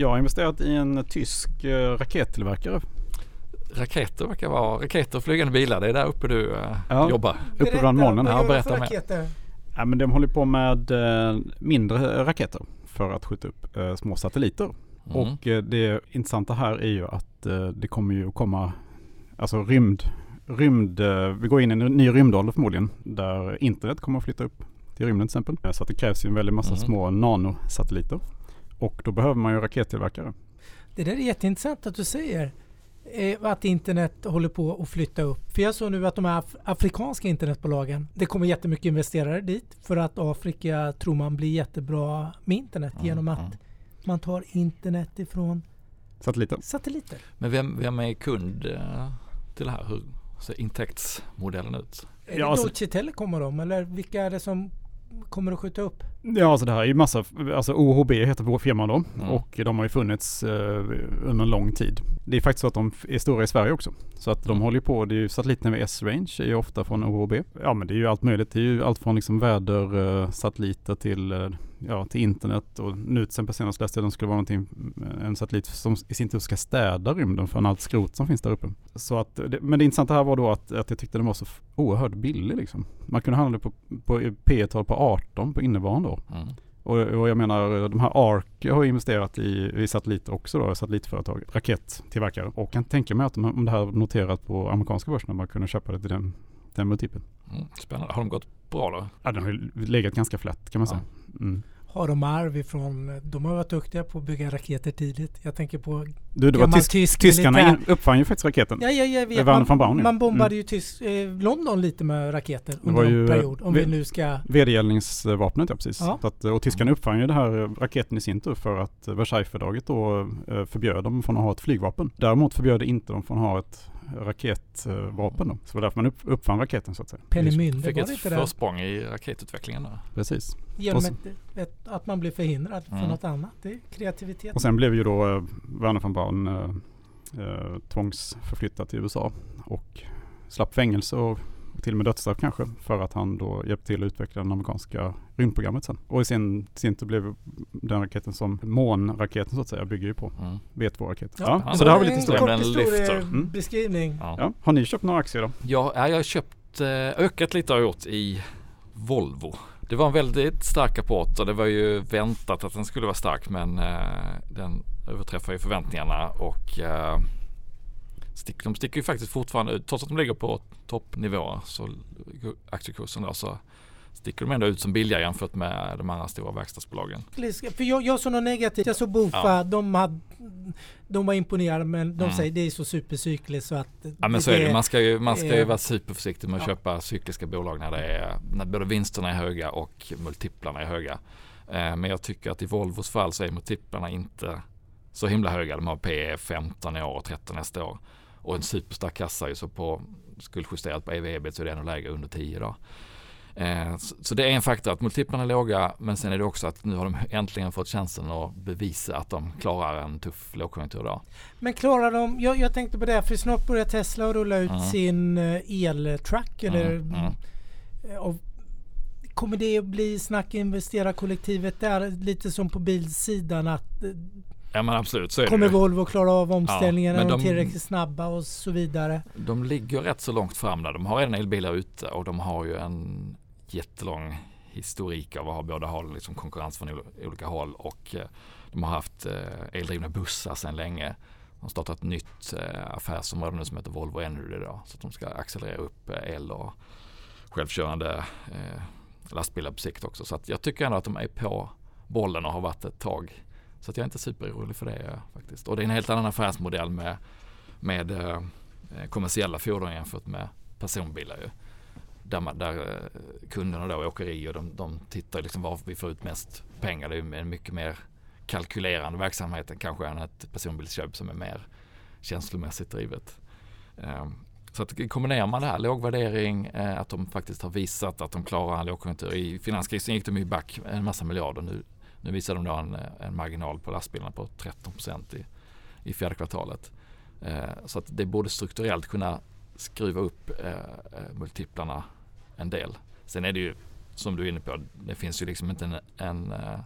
Jag har investerat i en tysk eh, rakettillverkare. Raketer verkar vara, raketer och flygande bilar, det är där uppe du uh, ja, jobbar. Uppe bland molnen. Ja, berätta mer. Ja, men de håller på med eh, mindre raketer för att skjuta upp eh, små satelliter. Mm. Och eh, det intressanta här är ju att eh, det kommer ju att komma, alltså rymd, rymd, eh, vi går in i en ny rymdålder förmodligen, där internet kommer att flytta upp till rymden till exempel. Så att det krävs ju en väldig massa mm. små nanosatelliter. Och då behöver man ju rakettillverkare. Det där är jätteintressant att du säger eh, att internet håller på att flytta upp. För jag såg nu att de här af afrikanska internetbolagen, det kommer jättemycket investerare dit för att Afrika tror man blir jättebra med internet mm, genom att mm. man tar internet ifrån satelliter. satelliter. Men vem, vem är kund eh, till det här? Hur ser intäktsmodellen ut? Är det alltså, Deutsche Telekom och dem eller vilka är det som kommer att skjuta upp? Ja, alltså det här är ju massa, alltså OHB heter vår firma då mm. och de har ju funnits eh, under en lång tid. Det är faktiskt så att de är stora i Sverige också. Så att de mm. håller på, det är ju satelliten vid S-range är ju ofta från OHB. Ja men det är ju allt möjligt. Det är ju allt från liksom vädersatelliter till, eh, ja, till internet och nu till exempel senast läste jag att det skulle vara någonting, eh, en satellit som i sin tur ska städa rymden från allt skrot som finns där uppe. Så att, men det intressanta här var då att, att jag tyckte den var så oerhört billig liksom. Man kunde handla på, på P-tal på 18 på innevarande år. Mm. Och, och, jag menar, de här ARK har investerat i, i satelliter också då, satellitföretag, rakettillverkare. Och kan tänka mig att de, om det här noterat på amerikanska börsen, man kunde köpa det till den, den multipeln. Mm, spännande. Har de gått bra då? Ja, den har legat ganska flätt kan man ja. säga. Mm har de arv ifrån, de har varit duktiga på att bygga raketer tidigt. Jag tänker på du, det var tysk, tysk Tyskarna militär. uppfann ju faktiskt raketen. Ja, ja, jag vet. Man, Braun, man bombade mm. ju tysk, eh, London lite med raketer under en period. Om vi nu ska... Vedergällningsvapnet, ja precis. Ja. Att, och tyskarna uppfann ju den här raketen i sin tur för att Versaillesfördraget då eh, förbjöd dem från att ha ett flygvapen. Däremot förbjöd det inte dem från att ha ett raketvapen då. Så det var därför man uppfann raketen så att säga. Peenemünde Fick ett försprång i raketutvecklingen där. Precis. Genom ett, ett, att man blev förhindrad mm. från något annat. Det är kreativitet. Och sen blev ju då eh, Werner von Braun eh, eh, tvångsförflyttad till USA och slapp fängelse och till och med dödsstraff kanske, för att han då hjälpte till att utveckla det amerikanska rymdprogrammet sen. Och i sin, sin tur blev den raketen som månraketen så att säga bygger ju på. Mm. V2-raketen. Ja, ja, så det har vi lite historia. En kort mm. beskrivning. Ja. ja. Har ni köpt några aktier då? Ja, jag har köpt, eh, ökat lite har jag gjort i Volvo. Det var en väldigt stark rapport och det var ju väntat att den skulle vara stark men eh, den överträffar ju förväntningarna och eh, stick, de sticker ju faktiskt fortfarande ut, trots att de ligger på toppnivå så aktiekursen där så sticker de ändå ut som billiga jämfört med de andra stora verkstadsbolagen. För jag, jag såg något negativt. Jag såg Bofa, ja. de, hade, de var imponerade men de mm. säger det är så supercykliskt så att... Ja men så är det. Man ska ju, man ska ju vara superförsiktig med att ja. köpa cykliska bolag när, det är, när både vinsterna är höga och multiplarna är höga. Eh, men jag tycker att i Volvos fall så är multiplarna inte så himla höga. De har P 15 i år och 13 nästa år. Och en superstark kassa ju så på skuldjusterat på EV-EBIT så är det ännu lägre under 10 idag. Eh, så, det är en faktor att multiplarna är låga men sen är det också att nu har de äntligen fått chansen att bevisa att de klarar en tuff lågkonjunktur idag. Men klarar de, jag, jag tänkte på det för snart börjar Tesla rulla ut mm. sin eh, eltruck eller mm. Mm. Och kommer det att bli snack investerarkollektivet där lite som på bilsidan att Ja men absolut så är Kommer det. Volvo klara av omställningen? Ja, är de tillräckligt snabba och så vidare? De ligger rätt så långt fram där. De har redan elbilar ute och de har ju en jättelång historik av att ha både ha liksom konkurrens från olika håll och eh, de har haft eh, eldrivna bussar sedan länge. De har startat ett nytt eh, affärsområde nu som heter Volvo Energy då, så att de ska accelerera upp el och självkörande lastbilar på sikt också. Så att jag tycker ändå att de är på bollen och har varit ett tag så att jag är inte superorolig för det faktiskt. Och det är en helt annan affärsmodell med, med eh, kommersiella fordon jämfört med personbilar. Ju. Där, man, där eh, kunderna då, åkerier, de, de tittar liksom var vi får ut mest pengar. Det är en mycket mer kalkylerande verksamhet än kanske än ett personbilsköp som är mer känslomässigt drivet. Ehm, så att kombinerar man det här, låg värdering, eh, att de faktiskt har visat att de klarar en lågkonjunktur. I finanskrisen gick de ju back en massa miljarder. Nu nu visar de då en, en marginal på lastbilarna på 13 i, i fjärde kvartalet. Eh, så att det borde strukturellt kunna skruva upp eh, eh, multiplarna en del. Sen är det ju som du är inne på, det finns ju liksom inte en, en eh,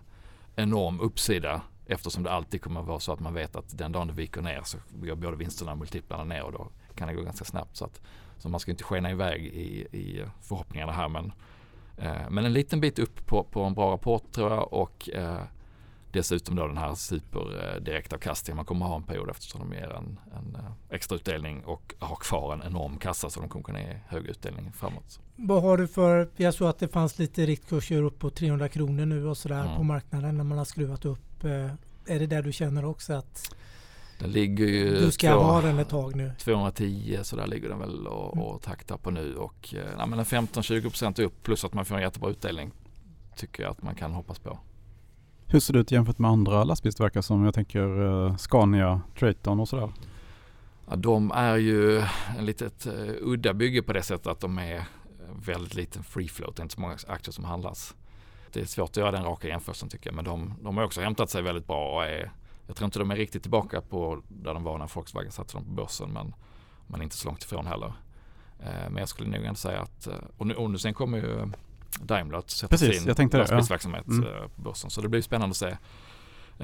enorm uppsida Eftersom det alltid kommer att vara så att man vet att den dagen det viker ner så går både vinsterna och multiplarna ner och då kan det gå ganska snabbt. Så, att, så man ska inte skena iväg i, i förhoppningarna här men, eh, men en liten bit upp på, på en bra rapport tror jag och eh, dessutom då den här superdirektavkastningen man kommer ha en period eftersom de ger en, en eh, extra utdelning och har kvar en enorm kassa så de kommer kunna ge hög utdelning framåt. Vad har du för, jag såg att det fanns lite riktkurser upp på 300 kronor nu och sådär mm. på marknaden när man har skruvat upp. Eh, är det där du känner också att den ligger ju du ska två, ha den ett tag nu? 210 så där ligger den väl och, mm. och taktar på nu och eh, ja, men 15-20% upp plus att man får en jättebra utdelning tycker jag att man kan hoppas på. Hur ser det ut jämfört med andra lastbilstillverkare som jag tänker uh, Scania, Traton och sådär? Ja, de är ju en litet uh, udda bygge på det sättet att de är väldigt liten free float. Det är inte så många aktier som handlas. Det är svårt att göra den raka jämförelsen tycker jag. Men de, de har också hämtat sig väldigt bra och är, jag tror inte de är riktigt tillbaka på där de var när Volkswagen satte dem på börsen. Men, men inte så långt ifrån heller. Uh, men jag skulle nog ändå säga att, och nu, och nu sen kommer ju Daimler att sätta Precis, sin jag tänkte lastbilsverksamhet mm. Eh, på börsen. Så det blir spännande att se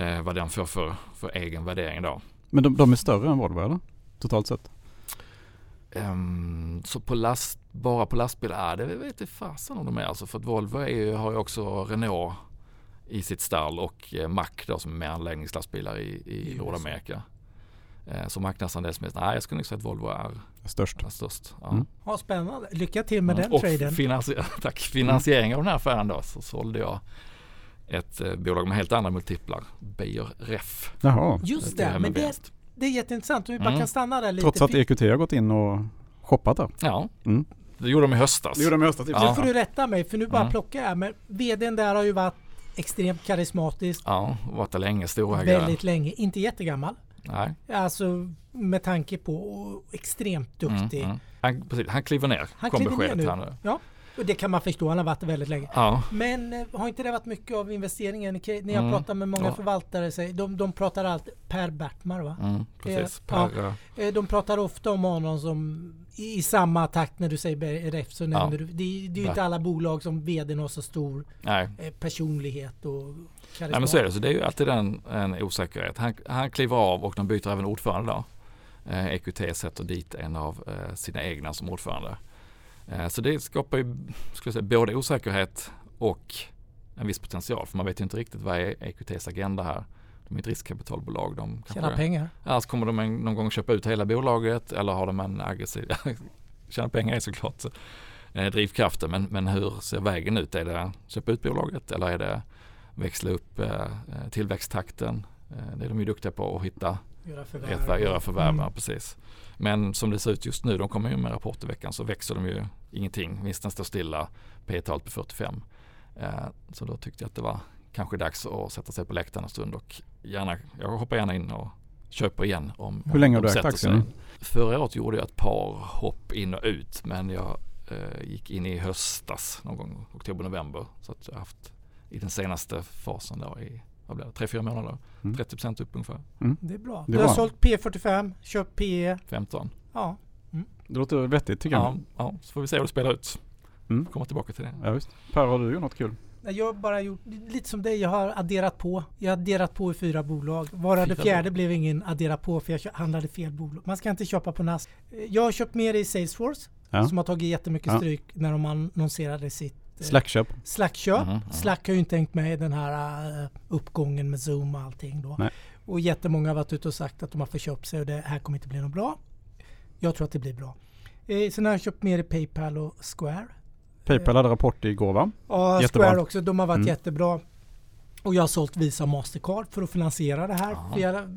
eh, vad den får för, för egen värdering då. Men de, de är större än Volvo eller? Totalt sett? Um, så på last, bara på lastbil, är det vet inte fasen om de är alltså. För att Volvo är har ju också Renault i sitt stall och eh, Mac då som är med anläggningslastbilar i, i Nordamerika. Eh, så marknadsandelsmässigt, nej jag skulle nog säga att Volvo är störst. Är störst ja. Mm. ja, spännande. Lycka till med mm. den och traden. Finansier, tack. Finansiering av den här affären då så sålde jag ett eh, bolag med helt andra multiplar, Beijer Ref. Jaha. Just det, men det, det är jätteintressant. Vi bara mm. kan stanna där lite. Trots att EQT har gått in och shoppat där. Ja. Mm. Det gjorde de i höstas. Det gjorde de i höstas. Ja. Nu får du rätta mig för nu bara mm. plockar jag. Men vdn där har ju varit extremt karismatisk. Ja, varit där länge, storägare. Väldigt länge, inte jättegammal. Nej. Alltså med tanke på extremt duktig. Mm, mm. Han, precis, han kliver ner, han kom beskedet ner nu. Ja, och det kan man förstå. Han har varit väldigt länge. Ja. Men eh, har inte det varit mycket av investeringen? När jag mm. pratar med många ja. förvaltare, de, de pratar alltid Per Bertmar va? Mm, precis. Per, ja, eh, de pratar ofta om honom som i, samma takt när du säger RF så nämner du. Det, det är ju inte alla bolag som vdn har så stor Nej. Eh, personlighet och Nej men så är det. Så det är ju alltid en, en osäkerhet. Han, han kliver av och de byter även ordförande då. Eh, EQT sätter dit en av eh, sina egna som ordförande. Eh, så det skapar ju skulle säga, både osäkerhet och en viss potential. För man vet ju inte riktigt vad är EQTs agenda här. De är ett riskkapitalbolag. De Tjäna pengar. Annars kommer de en, någon gång köpa ut hela bolaget eller har de en aggressiv, tjäna pengar är såklart eh, drivkraften. Men, men hur ser vägen ut? Är det köpa ut bolaget eller är det växla upp eh, tillväxttakten? Eh, det är de ju duktiga på att hitta Göra förvärv. göra förvärv mm. precis. Men som det ser ut just nu, de kommer ju med rapport i veckan, så växer de ju ingenting. Vinsten står stilla, P talet på 45. Eh, så då tyckte jag att det var kanske dags att sätta sig på läktaren en stund och gärna, jag hoppar gärna in och köper igen. Om, Hur länge har du ägt aktien? Förra året gjorde jag ett par hopp in och ut men jag eh, gick in i höstas någon gång, oktober-november. Så att jag har haft i den senaste fasen då i vad blir det, 3-4 månader. Mm. 30% upp ungefär. Mm. Det är bra. Det du har bra. sålt P45, köpt PE. 15. Ja. Mm. Det låter vettigt tycker ja, jag. Ja, så får vi se hur det spelar ut. Mm. Komma tillbaka till det. Ja, visst. Per, har du gjort något kul? Jag har bara gjort lite som dig. Jag har adderat på. Jag har adderat på i fyra bolag. Varav det fjärde bolag. blev ingen adderat på för jag handlade fel bolag. Man ska inte köpa på NAS. Jag har köpt mer i Salesforce. Ja. Som har tagit jättemycket stryk ja. när de annonserade sitt Slackköp. Slackköp. Mm, mm. Slack har ju inte tänkt med i den här uh, uppgången med Zoom och allting då. Nej. Och jättemånga har varit ute och sagt att de har förköpt sig och det här kommer inte bli något bra. Jag tror att det blir bra. Eh, sen har jag köpt mer i Paypal och Square. Paypal hade rapport igår va? Ja, jättebra. Square också. De har varit mm. jättebra. Och jag har sålt Visa Mastercard för att finansiera det här. Jag,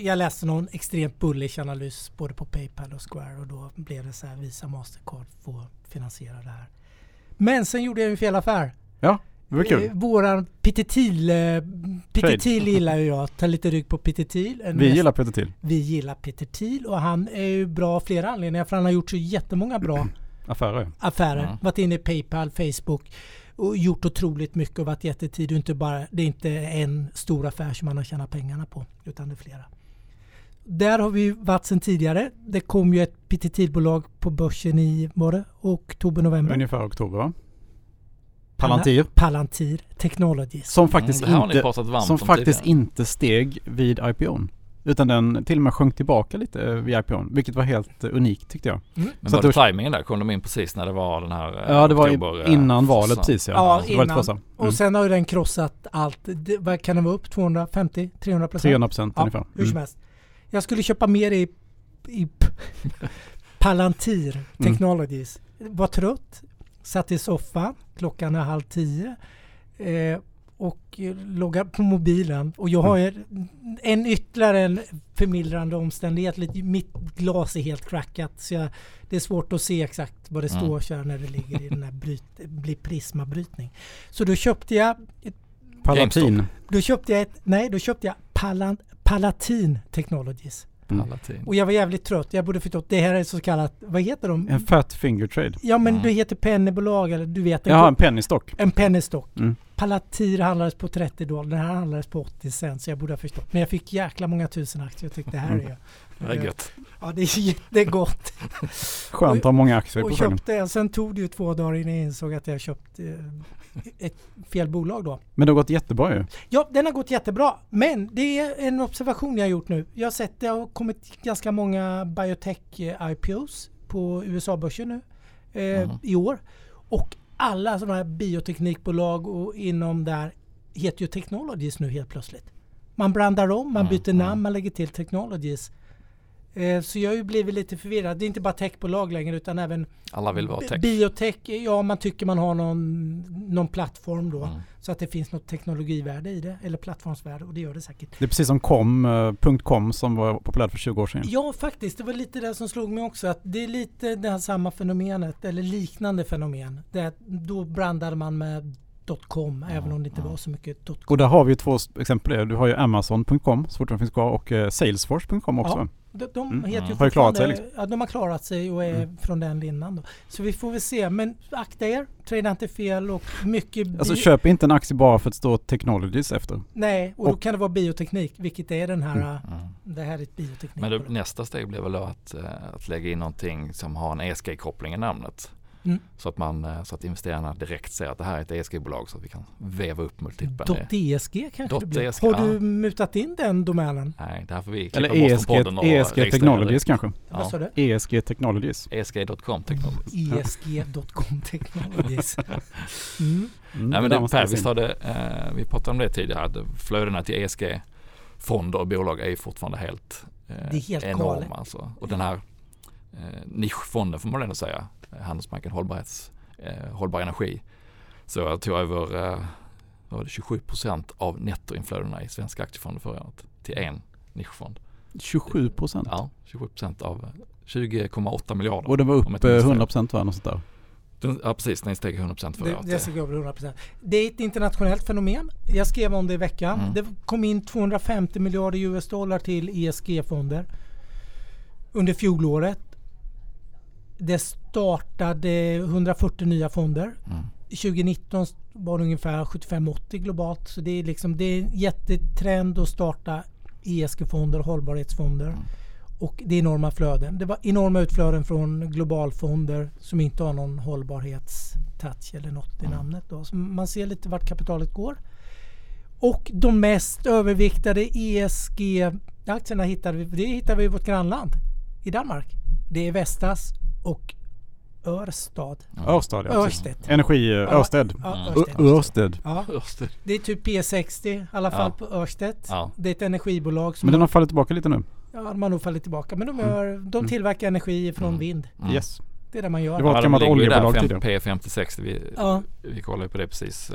jag, läste någon extremt bullish analys både på Paypal och Square och då blev det så här Visa Mastercard får finansiera det här. Men sen gjorde jag en fel affär. Ja, det var kul. Eh, våran Pitetil, eh, Pitetil gillar ju jag. Ta lite rygg på Pitetil. Vi gillar Pitetil. Vi gillar Pitetil och han är ju bra av flera anledningar för han har gjort så jättemånga bra affärer. affärer. Mm. Varit inne i Paypal, Facebook och gjort otroligt mycket och varit jättetid. Inte bara, det är inte en stor affär som man har tjänat pengarna på utan det är flera. Där har vi varit sedan tidigare. Det kom ju ett Pitetilbolag på börsen i var det, oktober, november. Ungefär oktober? Palantir. Palantir Technologies. Som faktiskt, Mm, inte, som om faktiskt inte steg vid IPOn. Utan den till och med sjönk tillbaka lite eh, vid IPOn. Vilket var helt eh, unikt tyckte jag. Mm. Men Så var att det då- timingen där? Kom de in precis när det var den här eh, Ja det var oktober, eh, innan valet fossan? precis ja. Ja, var innan. Mm. Och sen har ju den krossat allt. Det, vad kan den vara upp? 250-300 procent? 300 procent Ja, ungefär. Hur som Mm. helst. Jag skulle köpa mer i, i Palantir Mm. Technologies. Var trött, satt i soffan, klockan är halv tio eh, och eh, loggar på mobilen. Och jag har Mm. en ytterligare en förmildrande omständighet. Lite- Mitt glas är helt crackat så jag, det är svårt att se exakt vad det Mm. står så här när det ligger i den här bryt, blir prismabrytning. Så då köpte jag Palatin. då köpte jag ett, nej då köpte jag Palan, Palatin Technologies. Mm. Palatin. Och jag var jävligt trött. Jag borde förstått. Det här är så kallat, vad heter de? En fat finger trade. Ja men Mm. det heter pennybolag eller du vet. En, Jaha, en penny stock. en penny stock. Mm. Palatir handlades på 30 dollar. Den här handlades på 80 cent. Så jag borde ha förstått. Men jag fick jäkla många tusen aktier. Jag tyckte det här Mm. är... Det är gött. Ja det är jättegott. Skönt att ha många aktier Och portföljen. köpte en. Sen tog det ju två dagar innan jag insåg att jag köpt eh, ett fel bolag då. Men det har gått jättebra ju. Ja, den har gått jättebra. Men det är en observation jag har gjort nu. Jag har sett det har kommit ganska många biotech-IPOs på USA-börsen nu eh, Mhm. i år. Och alla sådana här bioteknikbolag och inom där heter ju Technologies nu helt plötsligt. Man blandar om, man byter namn, man lägger till Technologies. Eh, så jag har ju blivit lite förvirrad. Det är inte bara techbolag längre utan även Alla vill vara tech. biotech. Ja, man tycker man har någon, någon plattform då. Mm. Så att det finns något teknologivärde i det, eller plattformsvärde och det gör det säkert. Det är precis som com, eh, .com som var populärt för 20 år sedan. Ja faktiskt, det var lite det som slog mig också att det är lite det här samma fenomenet eller liknande fenomen. Det då brandade man med .com även om det inte ja. var så mycket .com. Och där har vi ju två exempel. Du har ju Amazon.com så fort de finns kvar och eh, Salesforce.com också. Ja. De, de Mm. heter ju Har ju klarat sig, fortfarande- Ja, de har klarat sig och är Mm. från den linnan då. Så vi får väl se. Men akta er, trada inte fel och mycket... Alltså köp inte en aktie bara för att stå Technologies efter. Nej, och då och- kan det vara bioteknik, vilket är den här... Mm. Mm. Det här är ett bioteknik. Men det, nästa steg blir väl då att, eh, att lägga in någonting som har en ESG-koppling i namnet. Mm. Så, att man, eh, så att investerarna direkt ser att det här är ett ESG-bolag så att vi kan veva upp multipeln. .dsg kanske Dot det blir. DSG, Har ja. du mutat in den domänen? Nej, det här får vi klippa Eller ESG, ESG registrera Technologies kanske. Vad Ja, sa du? ESG Technologies. ESG.com Technologies. ESG.com Technologies. Mm. Mm, Nej men det, Per, visst har det, eh, vi pratade om det tidigare, att flödena till ESG-fonder och bolag är ju fortfarande helt, eh, Det är helt enorma. Alltså. Och den här eh, nischfonden får man ändå säga, eh, Handelsbanken hållbarhets, eh, Hållbar Energi. Så jag tog över eh, var det, 27 procent av nettoinflödena i svenska aktiefonder förra året till en nischfond. 27 procent. Ja, 27 procent av eh, 20,8 miljarder. Och det var upp jag inte minns eh, fel. 100 procent va? Något sånt där. Den, ja precis, den steg 100 procent förra Det, året. det ska gå över 100%. Det är ett internationellt fenomen. Jag skrev om det i veckan. Mm. Det kom in 250 miljarder US dollar till ESG-fonder under fjolåret. Det startade 140 nya fonder. Mm. 2019 var det ungefär 75-80 globalt. Så det är liksom det är en jättetrend att starta ESG-fonder och hållbarhetsfonder. Mm. Och det är enorma flöden. Det var enorma utflöden från globalfonder som inte har någon hållbarhetstouch eller något i Mm. namnet. Då. Så man ser lite vart kapitalet går. Och de mest överviktade ESG-aktierna hittar vi, det hittar vi i vårt grannland i Danmark. Det är Vestas och Örstad. Örstad ja. Örsted. Energi, eh, Örsted. Ja, Mm. Örsted. Örsted. Ja, Örsted. det är typ P60 i alla fall Ja. på Örsted. Ja. Det är ett energibolag som Men den har fallit tillbaka lite nu. ja, de har nog fallit tillbaka. Men de, Mm. gör, de Mm. tillverkar energi från Mm. vind. Mm. Yes. Det är det man gör. Det var ett de gammalt oljebolag där, tidigare. P56, vi, Ja, vi kollar ju på det precis.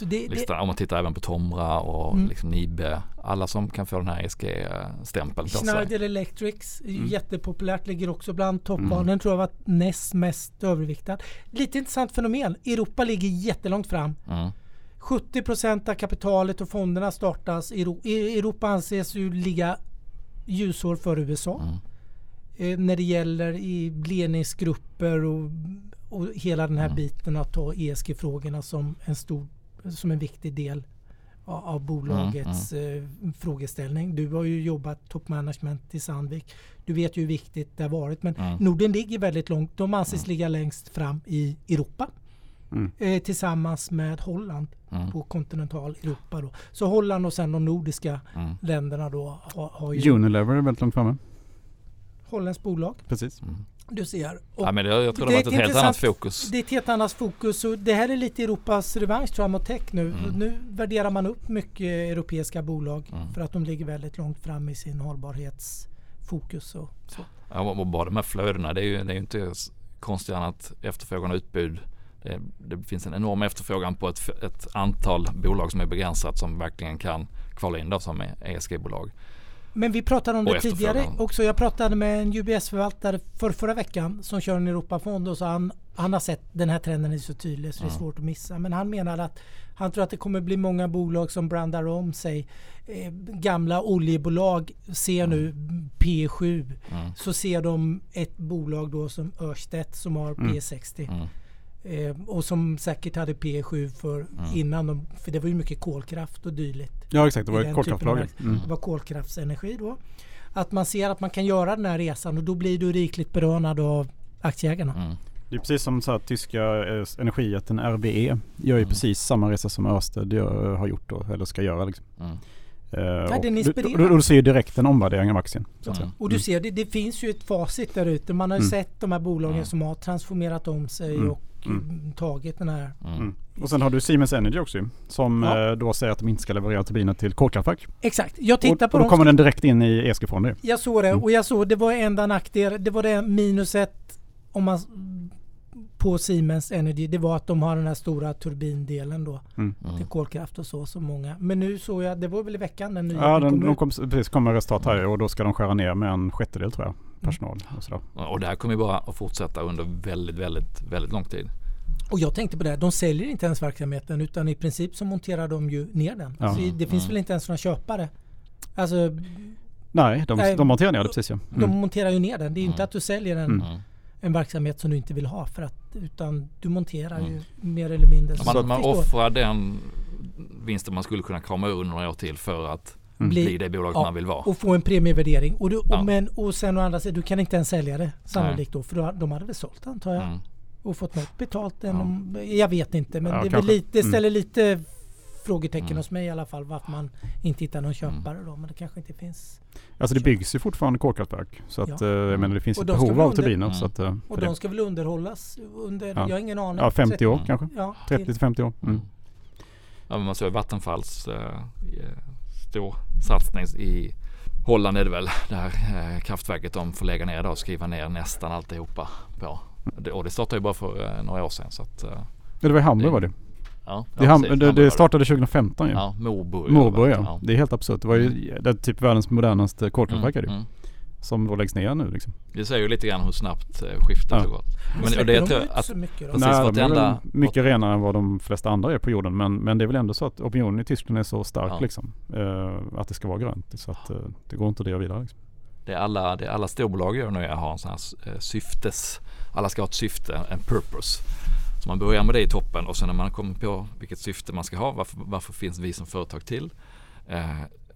Det, det, listan. Om man tittar även på Tomra och Mm. liksom Nibe. Alla som kan få den här ESG-stämpeln på sig. Schneider Electrics är Mm. jättepopulärt, ligger också bland toppvalen. Den tror jag var näst mest överviktad. Lite intressant fenomen. Europa ligger jättelångt fram. Mm. 70% av kapitalet och fonderna startas i Europa anses ju ligga ljusår för USA. Mm. eh, när det gäller i ledningsgrupper och, och hela den här Mm. biten att ta ESG-frågorna som en stor som en viktig del av, bolagets Mm, Eh, frågeställning. Du har ju jobbat top management i Sandvik. Du vet ju hur viktigt det har varit. Men Mm. Norden ligger väldigt långt. De anses ligga längst fram i Europa. Mm. eh, tillsammans med Holland Mm. på kontinental Europa. Då. Så Holland och sen de nordiska Mm. länderna då har, har ju Unilever är väldigt långt framme. holländskt bolag. Precis. Du ser. Och Ja, men det, jag tror det har varit ett helt annat fokus. Det är ett helt annat fokus och det här är lite Europas revansch tror jag mot tech nu. Mm. Nu värderar man upp mycket europeiska bolag Mm. för att de ligger väldigt långt fram i sin hållbarhetsfokus. Och så. Ja, och bara de här flödena, det är ju, det är inte än att efterfrågan och utbud. Det, det finns en enorm efterfrågan på ett, ett antal bolag som är begränsat som verkligen kan kvala in då som ESG-bolag. Men vi pratade om det tidigare också. Jag pratade med en UBS-förvaltare för förra veckan som kör en Europafond och så han, han har sett den här trenden är så tydlig så det är Mm. svårt att missa. Men han menar att han tror att det kommer bli många bolag som brandar om sig. Eh, gamla oljebolag ser nu P7 Mm. så ser de ett bolag då som Örstedt som har Mm. P60 Mm. Eh, och som säkert hade P7 för innan de, för det var ju mycket kolkraft och dylikt. Ja exakt, det var av Mm. Det var kolkraftsenergi då. Att man ser att man kan göra den här resan och då blir du rikligt belönad av aktieägarna. Mm. Det är precis som så här, tyska eh, energijätten RWE gör ju Mm. precis samma resa som Ørsted gör, har gjort då, eller ska göra. Liksom. Mm. Eh, och den du, inspirerande. då, då ser ju direkt en omvärdering av aktien. Mm. Och du Mm. ser, det, det finns ju ett facit där ute. Man har ju Mm. sett de här bolagen Mm. som har transformerat om sig Mm. och Mm. tagit den här. Mm. Mm. Och sen har du Siemens Energy också som Ja. eh, då säger att de inte ska leverera turbiner till kolkraftverk. Exakt, jag tittar och, på och då dem. kommer den direkt in i ESG-fonder. ju. Jag såg det Mm. och jag såg det var enda nackdel. Det var det minuset om man på Siemens Energy. Det var att de har den här stora turbindelen då Mm. Mm. till kolkraft och så, så många. Men nu såg jag, det var väl i veckan den nya Ja, den, kommer de kom, precis, kommer resultat här och då ska de skära ner med en sjättedel tror jag, personal. Och sådär. Och det här kommer ju bara att fortsätta under väldigt, väldigt, väldigt lång tid. Och jag tänkte på det, här, de säljer inte ens verksamheten utan i princip så monterar de ju ner den. Ja. Så det finns Mm. väl inte ens några köpare. Alltså Nej, de, Nej, de monterar ner det precis ja. de Mm. monterar ju ner den. Det är ju inte Mm. att du säljer en, Mm. Mm. en verksamhet som du inte vill ha för att, utan du monterar ju Mm. mer eller mindre. Så Man, man offrar den vinsten man skulle kunna krama ur några år till för att. Bli- bli det bolag ja, man vill vara. och få en premievärdering. Och, du, och, Ja. men, och sen å andra sidan, du kan inte ens sälja det sannolikt då. För då, de hade väl sålt antar jag. Mm. Och fått något betalt. Än Ja. om, jag vet inte men Ja, det, lite, det Mm. ställer lite frågetecken Mm. hos mig i alla fall varför man inte hittar någon köpare då. Men det kanske inte finns. Alltså det byggs ju fortfarande kolkraftverk. Så att Ja. eh, jag menar det finns ett behov av turbiner. Mm. Så att, eh, Och de det. ska väl underhållas under, Ja. jag har ingen aning. Ja, 50 år Mm. kanske. Ja, 30 till 50 år. Mm. Ja, men man såg Vattenfalls eh, stor satsning i Holland är det väl. Det här eh, kraftverket de får lägga ner då och skriva ner nästan alltihopa på. Det, och det startade ju bara för eh, några år sedan. Så att, eh, Det var i Hamburg Det- var det. ja, Det, ja, Ham- precis. det, det startade 2015 ju. Ja, Morburg. Morburg ja. ja. Det är helt absurt. Det var ju det är typ världens modernaste kolkraftverk det. Mm, mm. Som då läggs ner nu liksom. Det säger ju lite grann hur snabbt eh, skiftet Ja. har gått. Men, och det de tror jag att, så mycket då? Nej, de är mycket renare än vad de flesta andra är på jorden. Men, men det är väl ändå så att opinionen i Tyskland är så stark Ja. liksom. eh, att det ska vara grönt. Så att eh, det går inte att driva vidare liksom. det är alla, det är alla storbolag gör nu är att ha en sån här eh, syftes, alla ska ha ett syfte, en purpose. Så man börjar med det i toppen och sen när man kommer på vilket syfte man ska ha, varför, varför finns vi som företag till?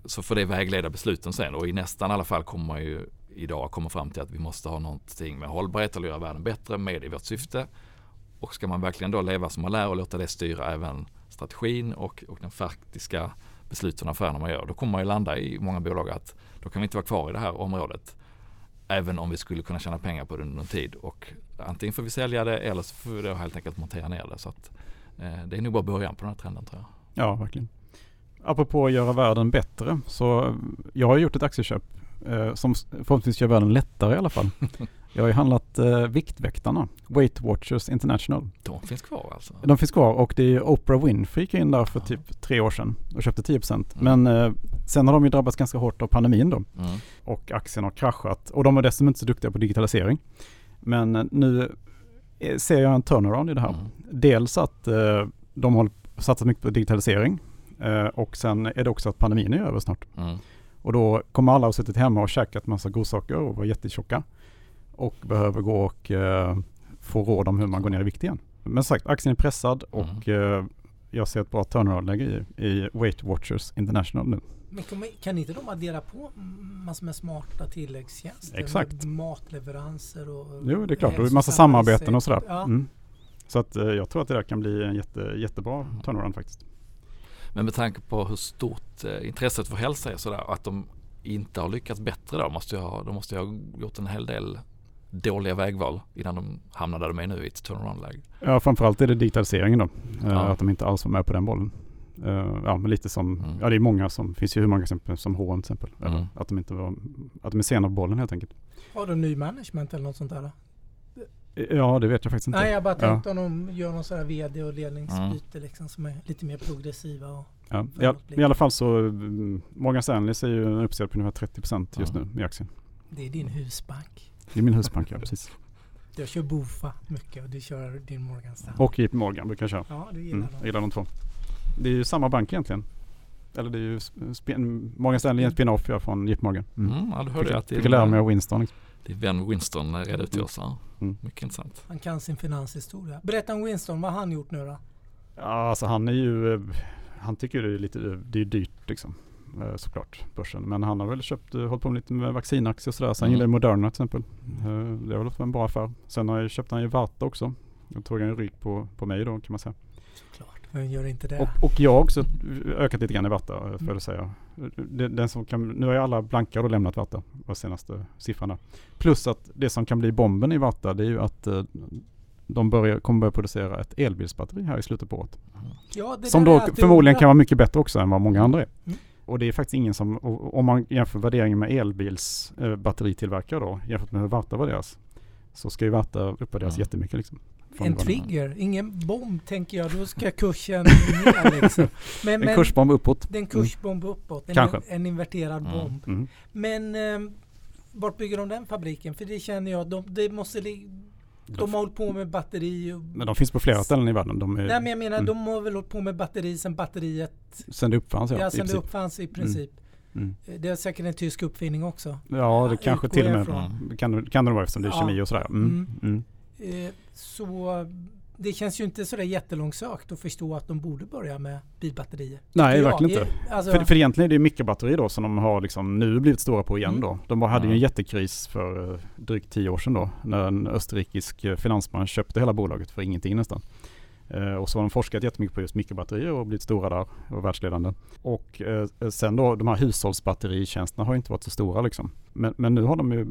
Så får det vägleda besluten sen och i nästan alla fall kommer man ju idag komma fram till att vi måste ha någonting med hållbarhet eller göra världen bättre med i vårt syfte. Och ska man verkligen då leva som man lär och låta det styra även strategin och, och den faktiska besluten och affärerna man gör, då kommer man ju landa i många bolag att då kan vi inte vara kvar i det här området. Även om vi skulle kunna tjäna pengar på det under en tid och antingen får vi sälja det eller så får vi då helt enkelt montera ner det. Så att, eh, det är nog bara början på den här trenden tror jag. Ja, verkligen. Apropå att göra världen bättre. Så jag har gjort ett aktieköp eh, som förhoppningsvis gör världen lättare i alla fall. jag har ju handlat eh, Viktväktarna, Weight Watchers International. De finns kvar alltså. De finns kvar och det är Oprah Winfrey gick in där för typ tre år sedan och köpte 10%. Mm. Men eh, sen har de ju drabbats ganska hårt av pandemin då. Mm. och aktien har kraschat. Och de är dessutom inte så duktiga på digitalisering. Men eh, nu eh, ser jag en turnaround i det här. Mm. Dels att eh, de har satsat mycket på digitalisering eh, och sen är det också att pandemin är över snart. Mm. Och då kommer alla ha suttit hemma och käkat massa godsaker och var jättetjocka och behöver gå och eh, få råd om hur man går ner i vikt igen. Men som sagt, aktien är pressad och eh, jag ser ett bra turnaround-läge i, i Weight Watchers International nu. Men kan, man- kan inte de addera på massor med smarta tilläggstjänster? Exakt. Med matleveranser och Jo, det är klart. Och massa samarbeten och sådär. Ja. Mm. Så att eh, jag tror att det där kan bli en jätte, jättebra turnaround faktiskt. Men med tanke på hur stort eh, intresset för hälsa är sådär att de inte har lyckats bättre då måste jag, de måste jag ha gjort en hel del dåliga vägval innan de hamnar där de är nu i ett turnaround-läge. Ja, framförallt är det digitaliseringen då. Eh, Ja. Att de inte alls var med på den bollen. Eh, ja, men lite som, Mm. ja det är många som, finns ju hur många exempel som H&M till exempel. Mm. Att de inte var, att de är sena på bollen helt enkelt. Har de ny management eller något sånt där? Ja, det vet jag faktiskt inte. Nej, jag bara Ja. tänkte om de gör någon sån här VD och ledningsbyte liksom som är lite mer progressiva. Och, Ja. I, alla fall så, mm, Morgan Stanley ser ju uppsida på ungefär 30% just Ja. nu i aktien. det är din husbank. Det är min husbank, ja precis. Jag kör Bofa mycket och du kör din Morgan Stanley. Och JP Morgan brukar jag köra. Ja, du gillar Mm, dem. jag gillar de två. Det är ju samma bank egentligen. Eller det är ju Morgan Stanley är en spin-off ja, från JP Morgan. Mm. Mm, ja, du Fick, hörde att fick jag lära mig av Winston. Liksom. Din vän Winston redde ut till Mm. oss här. Mm. Mycket intressant. Han kan sin finanshistoria. Berätta om Winston, vad har han gjort nu då? Ja, alltså han är ju, eh, han tycker det är lite, det är dyrt liksom. eh, Såklart, börsen. Men han har väl köpt, eh, hållit på med lite med vaccinaktier och sådär. Så han Mm. gillar ju Moderna till exempel. Det har väl varit en bra affär. Sen har jag, köpt han ju Varta också. Jag tog en ryck på, på mig då kan man säga. Såklart. Vem gör inte det? Och, och jag har också ökat lite grann i Varta får Mm. jag säga. Det, den som kan, nu har ju alla blanka då lämnat Varta, var senaste siffran där. Plus att det som kan bli bomben i Varta det är ju att eh, de börjar, kommer börja producera ett elbilsbatteri här i slutet på året. ja, det Som då förmodligen kan vara mycket bättre också än vad många andra är. Mm. Och det är faktiskt ingen som, och- om man jämför värderingen med elbils eh, då jämfört med hur Varta värderas. Så ska ju Varta uppvärderas Mm. jättemycket liksom. En trigger, ingen bomb tänker jag. Då ska kursen ner liksom. Men, En men kursbomb uppåt. det är en kursbomb uppåt. En, Kanske. en inverterad Mm. bomb. Mm. Men eh, vart bygger de den fabriken? För det känner jag, de, det måste de har hållit på med batteri och... Men de finns på flera ställen i världen. De är, Nej men jag menar, Mm. de har väl hållit på med batteri sen batteriet, Sen det uppfanns ja. ja, sen det uppfanns i princip. Mm. Det är säkert en tysk uppfinning också. Ja, det kanske till och med kan, kan det vara eftersom det är Ja. kemi och sådär. Mm. Mm. Eh, så det känns ju inte sådär jättelångsökt att förstå att de borde börja med bilbatterier. Nej, Ja, verkligen inte. Alltså, För, för egentligen är det ju mikrobatteri då som de har liksom nu blivit stora på igen Mm. då. De hade ju en jättekris för eh, drygt tio år sedan då. När en österrikisk eh, finansman köpte hela bolaget för ingenting nästan. Eh, och så har de forskat jättemycket på just mikrobatterier och blivit stora där och världsledande. Och eh, sen då de här hushållsbatteritjänsterna har ju inte varit så stora liksom. Men, men nu har de ju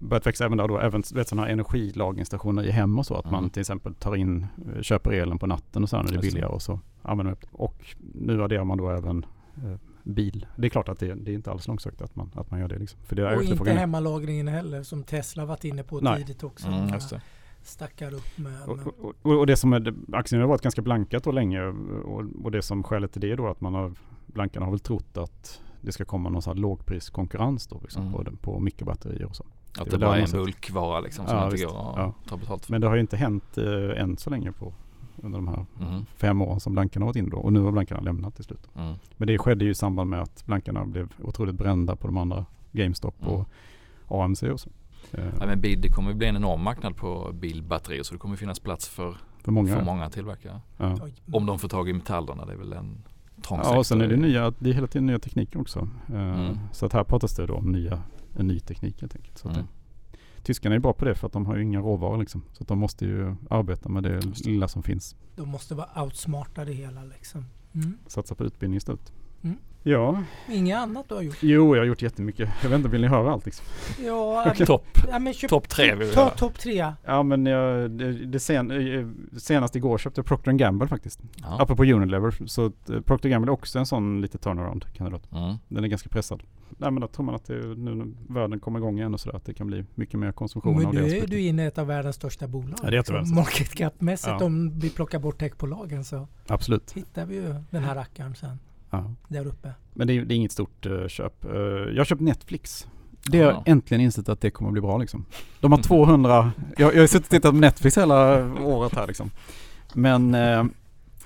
börjat växa även där då, även vet, sådana här energilagringsstationer i hem och så. Att man Mm. till exempel tar in, eh, köper elen på natten och så när det är billigare och så använder man det. Och nu adderar man då även eh, bil. Det är klart att det, det är inte alls långsökt att man, att man gör det liksom. För det är och inte hemmalagringen heller som Tesla varit inne på Nej. tidigt också. Mm, De just det. Stackar upp med... med Och, och, och, och det som är, aktien har varit ganska blankat då länge och, och det som skälet till det är då att man har, blankarna har väl trott att det ska komma någon sån här lågpriskonkurrens då liksom Mm. på, på mikrobatterier och så. Att Det det bara där är en bulkvara liksom som Ja, inte visst. går att Ja. ta betalt för. Men det har ju inte hänt eh, än så länge på under de här Mm. fem åren som blankarna har varit inne då och nu har blankarna lämnat till slut. Mm. Men det skedde ju i samband med att blankarna blev otroligt brända på de andra GameStop Mm. och AMC och så. Ja, men bil, det kommer ju bli en enorm marknad på bilbatterier så det kommer finnas plats för, för många. för många tillverkare. Ja. Oj. Om de får tag i metallerna, det är väl en trång Ja, och sen är det nya, det är hela tiden nya tekniker också. Eh, Mm. Så att här pratas det då om nya, en ny teknik helt enkelt. Så Mm. det, tyskarna är bra på det för att de har ju inga råvaror liksom. Så att de måste ju arbeta med det lilla som finns. De måste vara outsmarta det hela liksom. Mm. Satsa på utbildning istället. Mm. Ja, Inget annat du har gjort? jo jag har gjort jättemycket. Jag vet inte, vill ni höra allt liksom? Ja, Topp ja top tre vill vi Ta höra. topp tre. Ja men jag, det, det sen, eh, senast igår köpte jag Procter Gamble faktiskt. Ja. Apropå Unilever. Så eh, Procter Gamble är också en sån lite turnaround-kandidat. Mm. Den är ganska pressad. Nej men då tror man att det, nu när världen kommer igång igen och sådär att det kan bli mycket mer konsumtion Men av nu är du inne i ett av världens största bolag. Ja, det ett av liksom. Market cap-mässigt Ja. om vi plockar bort techbolagen så Absolut. hittar vi ju den här rackaren sen. Ja. Där uppe. Men det är, det är inget stort eh, köp. Eh, jag har köpt Netflix. Det har Ja. jag äntligen insett att det kommer att bli bra liksom. De har 200, jag, jag har suttit och tittat på Netflix hela året här liksom. Men eh,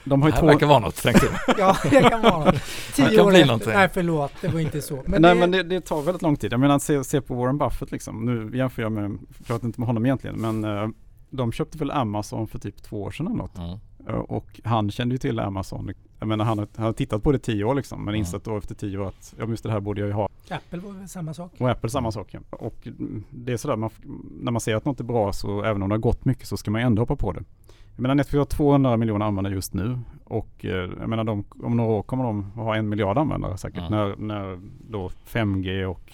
de har Det ju här två... verkar vara något tänkte jag. Ja, det kan vara. Tio kan år bli efter. någonting. Nej, förlåt. Det var inte så. Men Nej det, men det, det tar väldigt lång tid. Jag menar se, se på Warren Buffett liksom. Nu jämför jag med, jag pratar inte med honom egentligen, men eh, de köpte väl Amazon för typ två år sedan eller något. Mm. Eh, Och han kände ju till Amazon. Jag menar han har, tittat på det tio år liksom, men Mm. insett då efter tio år att ja, just det här borde jag ju ha. Apple var väl samma sak. Och Apple samma sak. Ja. Och det är sådär, man, när man ser att något är bra så även om det har gått mycket så ska man ändå hoppa på det. Jag menar Netflix har 200 miljoner användare just nu och eh, jag menar de, om några år kommer de ha en miljard användare säkert. Mm. När, när då 5G och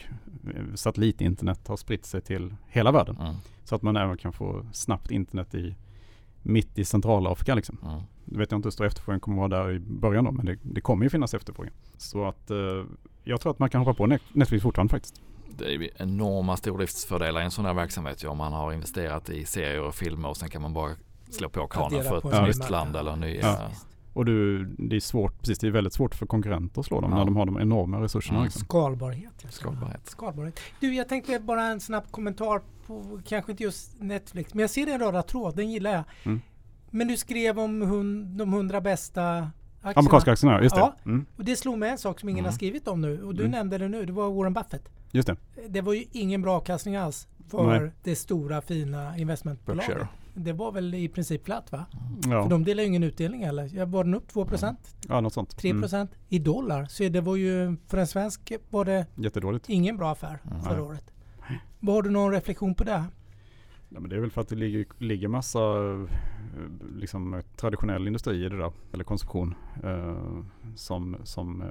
eh, satellitinternet har spritt sig till hela världen. Mm. Så att man även kan få snabbt internet i mitt i Centralafrika liksom. Mm. Jag vet jag inte hur stor efterfrågan kommer vara där i början då, men det, det kommer ju finnas efterfrågan. Så att eh, jag tror att man kan hoppa på Net- Netflix fortfarande faktiskt. Det är ju enorma stordriftsfördelar i en sån här verksamhet. ju. Om man har investerat i serier och filmer och sen kan man bara slå på kranen för ett nytt ny land eller nya. Ja. Och du, det är svårt, precis det är väldigt svårt för konkurrenter att slå dem Ja. när de har de enorma resurserna. Mm. Liksom. Skalbarhet. ja. Skalbarhet. Skalbarhet. Du, jag tänkte bara en snabb kommentar på, kanske inte just Netflix, men jag ser en röda tråd, den gillar jag. Mm. Men du skrev om hun, de hundra bästa aktierna. Amerikanska aktierna, just det. Ja. Mm, Och det slog mig en sak som ingen Mm. har skrivit om nu och du Mm. nämnde det nu, det var Warren Buffett. just det. Det var ju ingen bra avkastning alls för Nej. det stora fina investmentbolaget. Berkshire. Det var väl i princip flatt va? För Ja, de delar ju ingen utdelning heller. Jag var den upp 2%, ja något sånt. 3% Mm, i dollar. Så det var ju för en svensk var det jättedåligt. ingen bra affär Mm. förra året. Har du någon reflektion på det? Ja, men det är väl för att det ligger, ligger massa eh, liksom, traditionell industri i det där, eller konsumtion, eh, som, som, eh,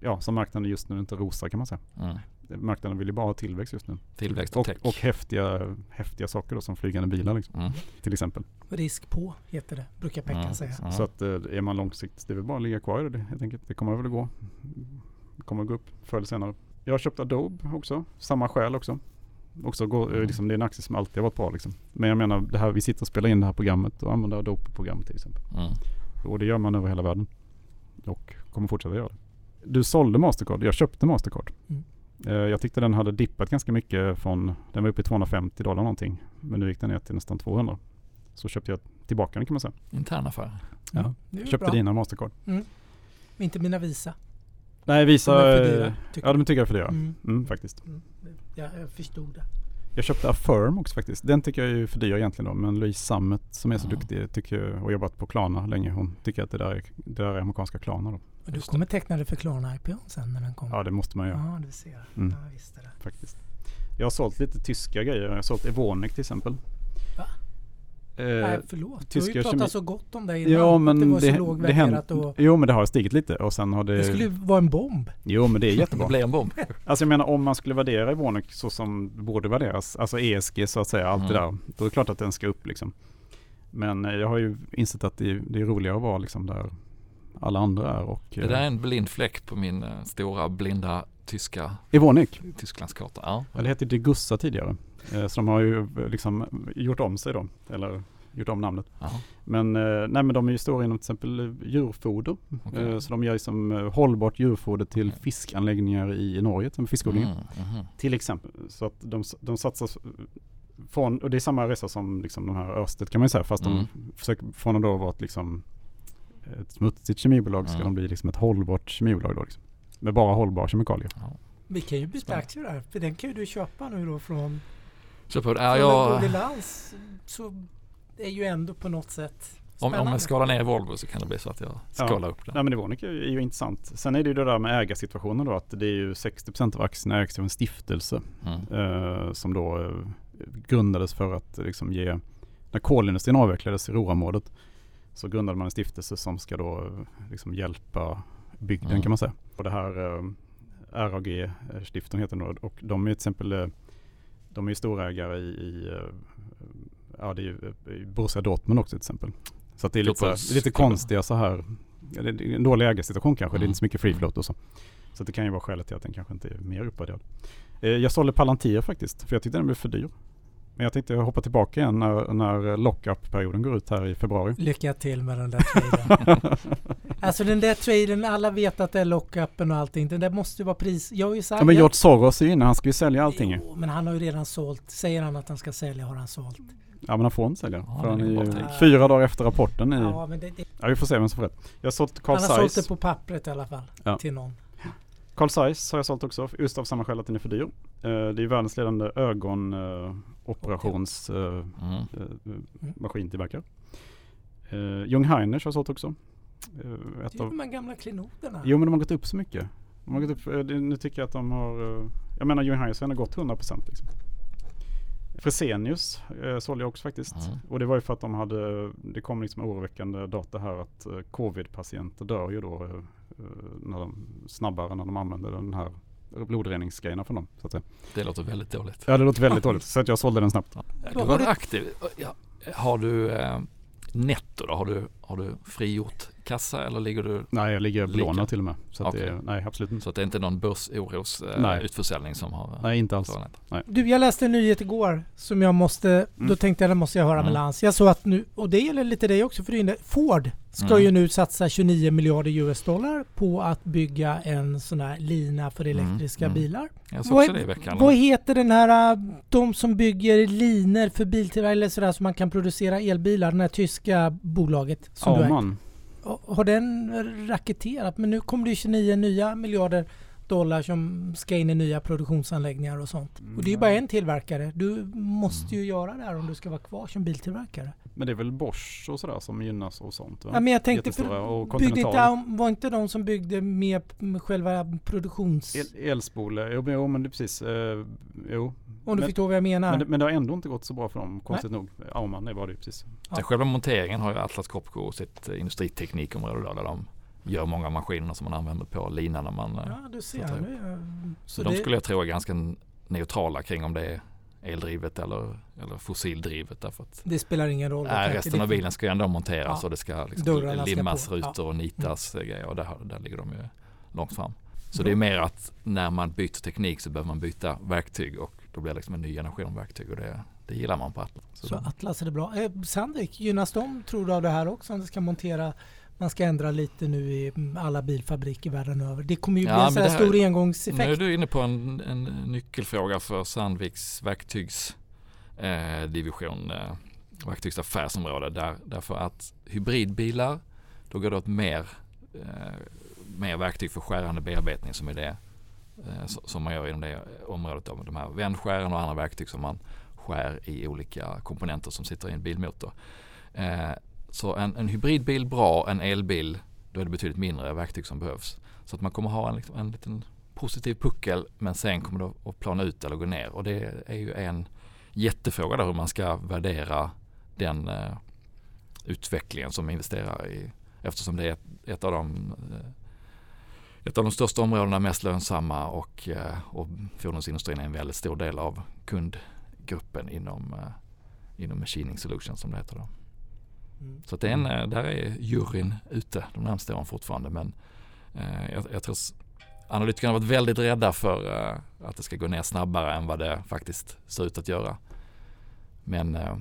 ja, som marknaden just nu inte rosar kan man säga. Mm. Marknaden vill ju bara ha tillväxt just nu. Tillväxt och Och, tech. och häftiga, häftiga saker då, som flygande bilar liksom, Mm. till exempel. Risk på heter det, brukar Pekka Mm. säga. Mm. Så att eh, är man långsiktigt, det är väl bara att ligga kvar i det helt enkelt. Det kommer väl att gå. Det kommer att gå upp förr eller senare. Jag har köpt Adobe också, samma skäl också. också gå, eh, Mm. liksom, det är en aktie som alltid har varit bra liksom. Men jag menar, det här, vi sitter och spelar in det här programmet och använder Adobe-program till exempel. Mm. Och det gör man över hela världen. Och kommer fortsätta göra det. Du sålde Mastercard, jag köpte Mastercard. Mm. Eh, Jag tyckte den hade dippat ganska mycket från, den var uppe i 250 dollar någonting. Men nu gick den ner till nästan 200. Så köpte jag tillbaka den kan man säga. Intern affär. Ja. Mm. Ju Köpte bra. dina Mastercard. Inte mina Visa. Nej, De Visa... är för dyra, tycker Ja, de tycker jag är för dyra. Mm. Mm, faktiskt. Mm. Ja, jag förstod det. Jag köpte Affirm också faktiskt. Den tycker jag är för dyr egentligen då. Men Louise Sammet som är så Ja. duktig tycker jag, och har jobbat på Klarna länge. Hon tycker att det där är, det där är amerikanska Klarna då. Och du det. kommer teckna det för Klarna IPO sen när den kommer? Ja, det måste man göra Ja, du ser. Mm. Ja, visst är det. faktiskt. Jag har sålt lite tyska grejer. Jag har sålt Evonik till exempel. Va? Eh, Nej, förlåt. Du har ju tyska pratat kemi- så gott om dig innan. Ja men det var det, så det händer, lågvärderat och... Jo men det har stigit lite och sen har det... Det skulle ju vara en bomb. Jo men det är Det jättebra. blir en bomb. Alltså jag menar om man skulle värdera Evonik så som det borde värderas, alltså ESG så att säga, allt det Mm. där. Då är det klart att den ska upp liksom. Men eh, jag har ju insett att det är, det är roligare att vara liksom där alla andra är och... Det där är en blind fläck på min eh, stora blinda tyska Evonik, Tysklandskarta. Ja. ja, det hette Degussa tidigare. Eh, Så de har ju eh, liksom gjort om sig då, eller gjort om namnet. Men, eh, nej, men de är ju stora inom till exempel eh, djurfoder. Eh, Så de gör liksom eh, hållbart djurfoder till Okej. fiskanläggningar i Norge, till fiskodlingar. Mm, mhm. Till exempel. Så att de, de satsar från, och det är samma resa som liksom de här Örsted kan man ju säga, fast Mm. de försöker från att då vara ett, liksom, ett smutsigt kemibolag ska Mm. de bli liksom ett hållbart kemibolag då liksom. Med bara hållbara kemikalier. Vi kan ju byta aktier där. För den kan ju du köpa nu då från... Så på, från är en jag, dålig lans så är ju ändå på något sätt om, om jag skalar ner Volvo så kan det bli så att jag skalar upp Nej den. men Evonik är, är ju intressant. Sen är det ju det där med ägarsituationen då, att det är ju 60% av aktierna ägs av en stiftelse. Mm. eh, som då eh, grundades för att liksom ge, när kolindustrin avvecklades i Ruhrområdet så grundade man en stiftelse som ska då liksom hjälpa bygden Mm. kan man säga. Och det här eh, RAG-stiftelsen heter det och de är till exempel eh, de är storägare i, i eh, ja, det är i Borussia Dortmund också till exempel. Så att det är lite, här, lite konstiga så här, det är en dålig ägarsituation kanske, det är Mm. inte så mycket free float och så. Så det kan ju vara skälet till att den kanske inte är mer uppvärderad. Jag sålde Palantir faktiskt, för jag tyckte den blev för dyr. Men jag tänkte hoppa tillbaka igen när, när lockup-perioden går ut här i februari. Lycka till med den där traden. alltså den där traden, alla vet att det är lockupen och allting. Den där måste ju vara pris... Jag har ju sagt... Ja, men George Soros är inne, han ska ju sälja allting. ju. Jo, men han har ju redan sålt. Säger han att han ska sälja har han sålt. Ja men han får inte sälja. Ja, för han är är ju fyra dagar efter rapporten i... Ja, Ja, men det, det, vi får se vem som får rätt. Jag har sålt Carl han har sålt Zeiss. det på pappret i alla fall. Ja. Till någon. Carl Zeiss har jag sålt också, just av samma skäl att den är för dyr. Eh, Det är världens ledande ögonoperations eh, Mm. eh, maskintillverkare. Uh, Jung Heiners har jag sålt också. Eh, ett Det är av, de här gamla klenoderna. jo men de har gått upp så mycket. De har gått upp, eh, nu tycker jag att de har, eh, jag menar Jung Heiners har gått 100% liksom. Fresenius eh, sålde jag också faktiskt. Mm. Och det var ju för att de hade, det kom liksom oroväckande data här att eh, covid-patienter dör ju då eh, när de, snabbare när de använder den här blodreningsgrejerna från dem. Så att säga. Det låter väldigt dåligt. Ja det låter väldigt dåligt så att jag sålde den snabbt. Du var aktiv. Ja. Har du eh, netto då? Har du, har du frigjort kassa eller ligger du Nej jag ligger belånad till och med. Så att Okej. det, nej absolut inte. så att det är inte någon börsoros eh, Nej. utförsäljning som har Nej inte alls. förorsakat? Du, jag läste en nyhet igår som jag måste, då Mm. tänkte jag måste jag höra med Mm. Lans. Jag såg att nu, och det gäller lite dig också för inne, Ford ska Mm. ju nu satsa 29 miljarder US dollar på att bygga en sån här lina för Mm, elektriska mm. bilar. Jag såg Vad också är- det i veckan. Vad heter den här, äh, de som bygger liner för biltillverkare eller sådär så man kan producera elbilar, det här tyska bolaget som. Aumann. Har den raketerat? Men nu kommer det ju 29 nya miljarder dollar som ska in i nya produktionsanläggningar och sånt. Och det är ju bara en tillverkare. Du måste ju göra det här om du ska vara kvar som biltillverkare. Men det är väl Bosch och sådär som gynnas och sånt va? Ja, men jag tänkte, för, byggde inte, var inte de som byggde med själva produktions... El, elspole, jo jo, men det är precis, eh, jo. Om du men- förstår vad jag menar. Men, det- men det har ändå inte gått så bra för dem, konstigt nog. Aumann, det var det ju precis. Den själva monteringen har ju Atlas Copco sitt eh, industriteknikområde där, där de gör många av maskinerna som man använder på linan när man... eh, ja, du ser. Nu, är- Så de det, skulle jag tro är ganska neutrala kring om det är eldrivet eller, eller fossildrivet därför att det spelar ingen roll. nej, resten av bilen ska ju ändå monteras Ja. och det ska liksom ska limmas. Ja. Mm. rutor och nitas eh, grejer och där, där ligger de ju långt fram. Så Bra. det är mer att när man byter teknik så behöver man byta verktyg och då blir det liksom en ny generation verktyg och det, det gillar man på Atlas. Så Så Atlas är det bra. Eh, Sandvik, gynnas de tror du av det här också? Om det ska montera, man ska ändra lite nu i mm, alla bilfabriker världen över. Det kommer ju Ja, bli en men sån här stor Nu är engångseffekt. du inne på en, en nyckelfråga för Sandviks verktygs eh, eh, verktygsaffärsområde. Där, därför att hybridbilar, då går det åt mer, eh, mer verktyg för skärande bearbetning som är det Eh, som man gör inom det området. Av de här vändskären och andra verktyg som man skär i olika komponenter som sitter i en bilmotor. Eh, så en, en hybridbil bra, en elbil, då är det betydligt mindre verktyg som behövs. Så att man kommer ha en, liksom, en liten positiv puckel men sen kommer det att plana ut eller gå ner. Och det är ju en jättefråga där hur man ska värdera den eh, utvecklingen som investerare i. Eftersom det är ett, ett av de eh, ett av de största områdena, mest lönsamma och, eh, och fordonsindustrin är en väldigt stor del av kundgruppen inom, eh, inom Machining Solutions som det heter. Då. Mm. Så att det är en, eh, där är juryn ute de närmaste åren fortfarande. Men eh, jag, jag tror analytikerna har varit väldigt rädda för eh, att det ska gå ner snabbare än vad det faktiskt ser ut att göra. Men eh,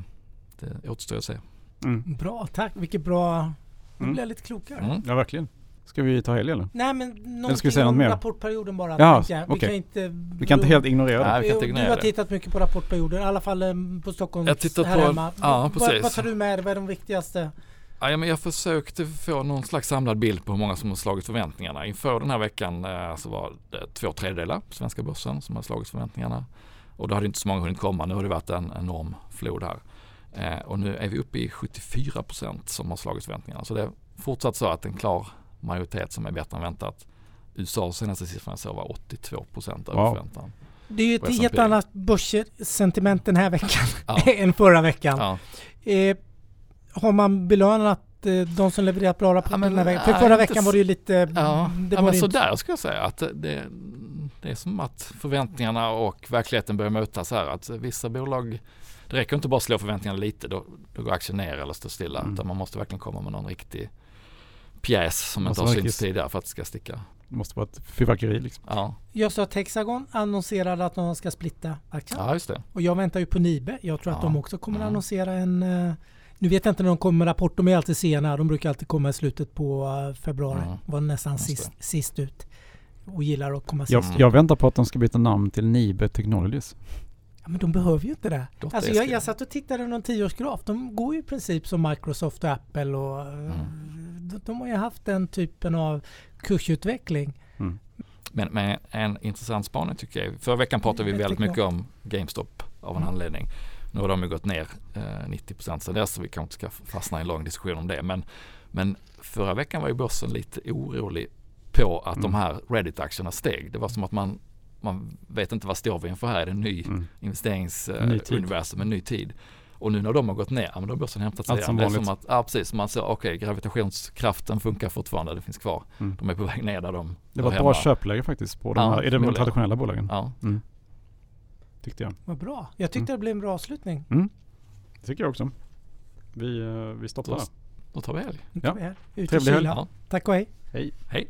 det återstår att se. Mm. Bra, tack. Vilket bra... Nu Mm. blir jag lite klokare. Mm. Ja verkligen. Ska vi ta helg eller? Nej men någonting ska vi säga något om mer? rapportperioden bara. Ja, jag. Vi kan inte... Vi kan inte helt ignorera det. Nej, vi kan inte ignorera Du har det. tittat mycket på rapportperioden, i alla fall eh, på Stockholm Jag tittar här på- hemma. ja, Vad- precis. Vad tar du med dig? Vad är de viktigaste? Ja, ja, men jag försökte få någon slags samlad bild på hur många som har slagit förväntningarna. Inför den här veckan eh, så var det två tredjedelar på svenska börsen som har slagit förväntningarna. Och då hade inte så många hunnit komma. Nu har det varit en enorm flod här. Eh, och nu är vi uppe i 74 procent som har slagit förväntningarna. Så det är fortsatt så att en klar majoritet som är bättre än väntat. USAs senaste siffran jag såg var 82 procent över Wow. förväntan. Det är ju ett helt annat börssentiment den här veckan Ja. än förra veckan. Ja. Eh, har man belönat eh, de som levererat bra rapporter Ja, men, den här veckan? För förra veckan var det ju lite... Ja, det ja men inte- sådär ska jag säga. Att det, det är som att förväntningarna och verkligheten börjar mötas här. Att vissa bolag, det räcker inte bara att slå förväntningarna lite, då, då går aktien ner eller står stilla. Mm. Utan man måste verkligen komma med någon riktig pjäs som inte Måste har synts tidigare för att det ska sticka. Det måste vara ett fyrverkeri liksom. Ja, Jag sa att Hexagon annonserade att de ska splitta aktien. ja just det. Och jag väntar ju på Nibe. Jag tror att Ja. de också kommer att Mm. annonsera en... eh, nu vet jag inte när de kommer med rapport. De är alltid sena. De brukar alltid komma i slutet på eh, februari. Mm. Var nästan Just sist, sist ut. Och gillar att komma Jag, sist. Mm. jag väntar på att de ska byta namn till Nibe Technologies. Men de behöver ju inte det. Alltså jag, jag satt och tittade på någon tioårsgraf. De går ju i princip som Microsoft och Apple och eh, Mm. de, de har ju haft den typen av kursutveckling. Mm. Men, men en intressant spaning tycker jag. Förra veckan pratade vi väldigt mycket om GameStop av en Mm. anledning. Nu har de ju gått ner eh, 90 procent så dess så vi kanske inte ska fastna i en lång diskussion om det. Men, men förra veckan var ju börsen lite orolig på att de Mm. här Reddit-aktierna steg. Det var som att man man vet inte vad står vi inför här, är det en ny Mm. investeringsuniversum, en ny tid. Och nu när de har gått ner, ja, men då har börsen hämtat sig Allt igen. som Det är vanligt. som att, ja precis, man ser, okej gravitationskraften funkar fortfarande, det finns kvar. Mm. De är på väg ner där de Det var ett bra köpläge faktiskt på de Ja, här, i de traditionella bolagen. Ja, Tyckte jag. Vad bra. Jag tyckte Mm. det blev en bra avslutning. Det tycker jag också. Vi, eh, vi stoppar Då- då tar vi helg. Ja. Trevlig helg. Ja. Tack och hej. Hej. Hej!